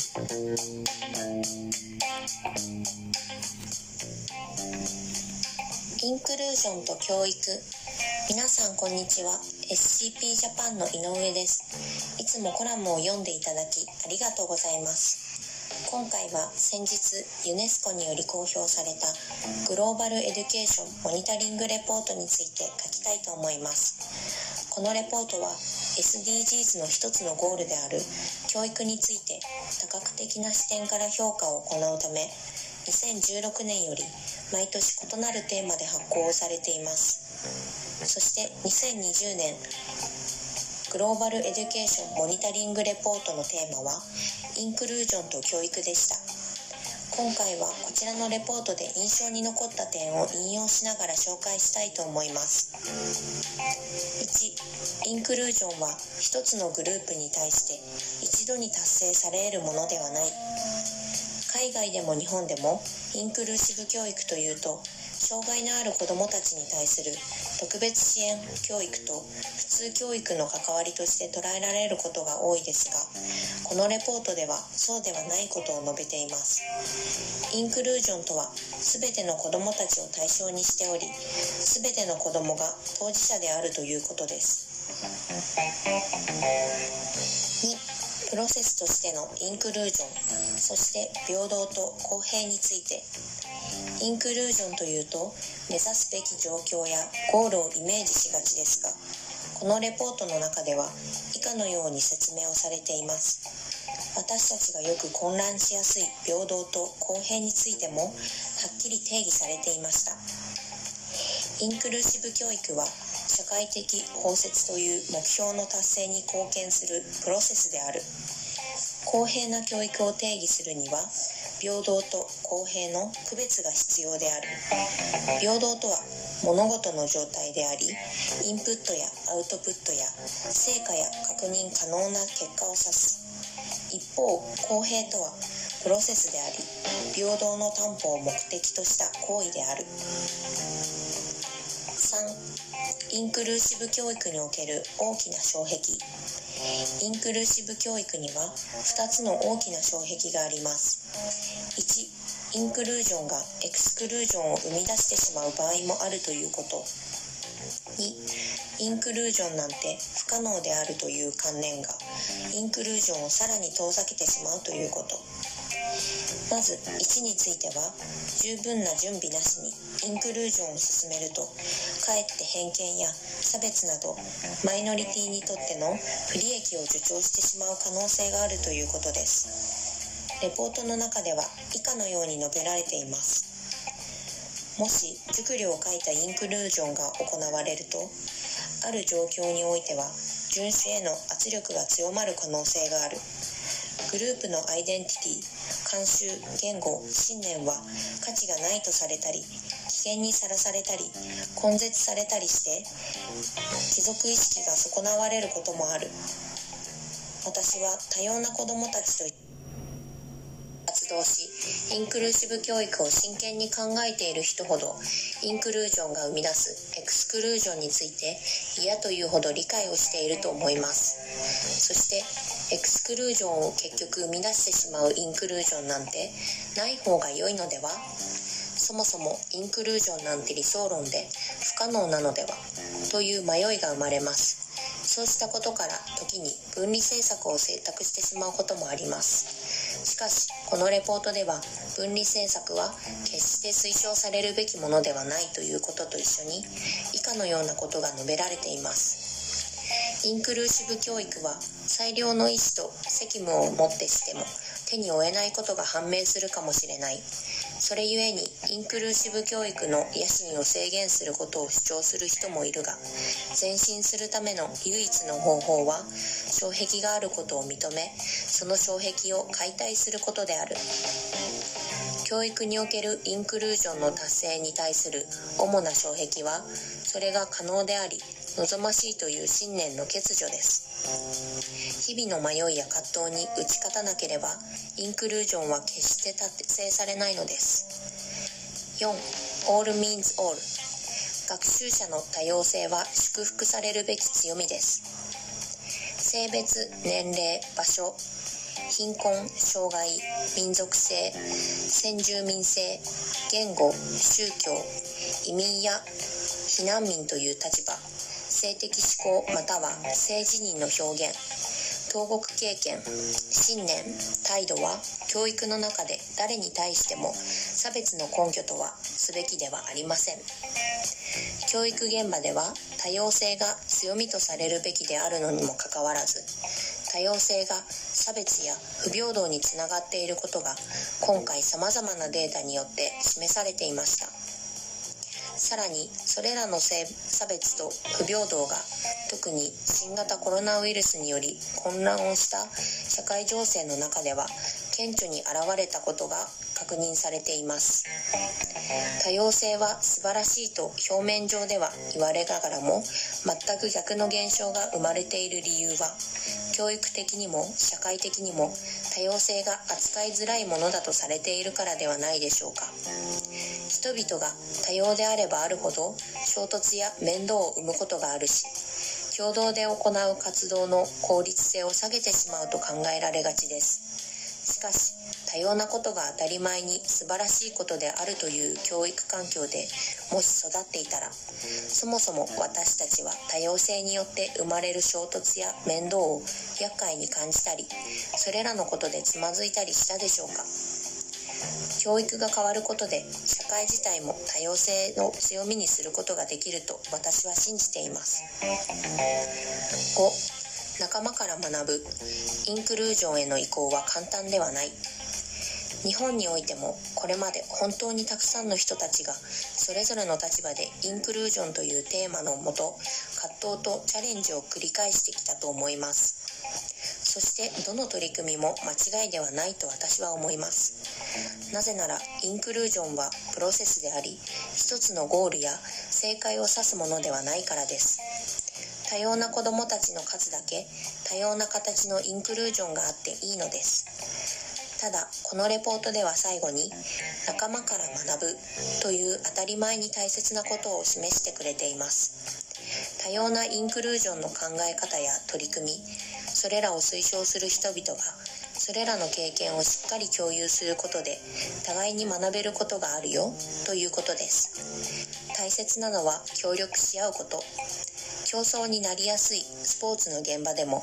インクルージョンと教育。皆さんこんにちは。SCP ジャパンの井上です。いつもコラムを読んでいただきありがとうございます。今回は先日ユネスコにより公表されたグローバルエデュケーションモニタリングレポートについて書きたいと思います。このレポートは SDGs の一つのゴールである教育について多角的な視点から評価を行うため2016年より毎年異なるテーマで発行されています。そして2020年グローバルエデュケーションモニタリングレポートのテーマはインクルージョンと教育でした。今回はこちらのレポートで印象に残った点を引用しながら紹介したいと思います。インクルージョンは一つのグループに対して一度に達成されるものではない。海外でも日本でもインクルーシブ教育というと障害のある子どもたちに対する特別支援教育と普通教育の関わりとして捉えられることが多いですがこのレポートではそうではないことを述べています。インクルージョンとは全ての子どもたちを対象にしており全ての子どもが当事者であるということです。2プロセスとしてのインクルージョンそして平等と公平について。インクルージョンというと目指すべき状況やゴールをイメージしがちですがこのレポートの中では以下のように説明をされています。私たちがよく混乱しやすい平等と公平についてもはっきり定義されていました。インクルーシブ教育は社会的包摂という目標の達成に貢献するプロセスである。公平な教育を定義するには平等と公平の区別が必要である。平等とは物事の状態でありインプットやアウトプットや成果や確認可能な結果を指す。一方公平とはプロセスであり平等の担保を目的とした行為である。3インクルーシブ教育における大きな障壁。インクルーシブ教育には2つの大きな障壁があります。1インクルージョンがエクスクルージョンを生み出してしまう場合もあるということ。2インクルージョンなんて不可能であるという観念がインクルージョンをさらに遠ざけてしまうということ。まず1については十分な準備なしにインクルージョンを進めるとかえって偏見や差別などマイノリティにとっての不利益を助長してしまう可能性があるということです。レポートの中では以下のように述べられています。もし熟慮を書いたインクルージョンが行われるとある状況においては遵守への圧力が強まる可能性がある。グループのアイデンティティ慣習言語信念は価値がないとされたり危険にさらされたり根絶されたりして持続意識が損なわれることもある。私は多様な子どもたちと動しインクルーシブ教育を真剣に考えている人ほどインクルージョンが生み出すエクスクルージョンについて嫌というほど理解をしていると思います。そしてエクスクルージョンを結局生み出してしまうインクルージョンなんてない方が良いのでは？そもそもインクルージョンなんて理想論で不可能なのでは？という迷いが生まれます。そうしたことから時に分離政策を選択してしまうこともあります。しかしこのレポートでは分離政策は決して推奨されるべきものではないということと一緒に以下のようなことが述べられています。インクルーシブ教育は最良の意思と責務をもってしても手に負えないことが判明するかもしれない。それゆえにインクルーシブ教育の野心を制限することを主張する人もいるが前進するための唯一の方法は障壁があることを認めその障壁を解体することである。教育におけるインクルージョンの達成に対する主な障壁はそれが可能であり望ましいという信念の欠如です。日々の迷いや葛藤に打ち勝たなければインクルージョンは決して達成されないのです。4 All means all 学習者の多様性は祝福されるべき強みです。性別年齢場所貧困障害民族性先住民性言語宗教移民や避難民という立場。性的思考または性自認の表現投獄経験信念態度は教育の中で誰に対しても差別の根拠とはすべきではありません。教育現場では多様性が強みとされるべきであるのにもかかわらず多様性が差別や不平等につながっていることが今回さまざまなデータによって示されていました。さらにそれらの性差別と不平等が特に新型コロナウイルスにより混乱をした社会情勢の中では顕著に現れたことが確認されています。多様性は素晴らしいと表面上では言われながらも全く逆の現象が生まれている理由は教育的にも社会的にも多様性が扱いづらいものだとされているからではないでしょうか。人々が多様であればあるほど衝突や面倒を生むことがあるし共同で行う活動の効率性を下げてしまうと考えられがちです。しかし多様なことが当たり前に素晴らしいことであるという教育環境でもし育っていたらそもそも私たちは多様性によって生まれる衝突や面倒を厄介に感じたりそれらのことでつまずいたりしたでしょうか。教育が変わることで社会自体も多様性の強みにすることができると私は信じています。5仲間から学ぶ。インクルージョンへの移行は簡単ではない。日本においてもこれまで本当にたくさんの人たちがそれぞれの立場でインクルージョンというテーマのもと葛藤とチャレンジを繰り返してきたと思います。そしてどの取り組みも間違いではないと私は思います。なぜならインクルージョンはプロセスであり一つのゴールや正解を指すものではないからです。多様な子どもたちの数だけ多様な形のインクルージョンがあっていいのです。ただこのレポートでは最後に仲間から学ぶという当たり前に大切なことを示してくれています。多様なインクルージョンの考え方や取り組みそれらを推奨する人々がそれらの経験をしっかり共有することで互いに学べることがあるよということです大切なのは協力し合うこと競争になりやすいスポーツの現場でも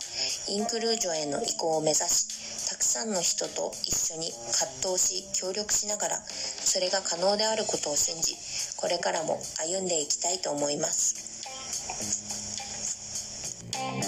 インクルージョンへの移行を目指したくさんの人と一緒に葛藤し協力しながらそれが可能であることを信じこれからも歩んでいきたいと思います。うん。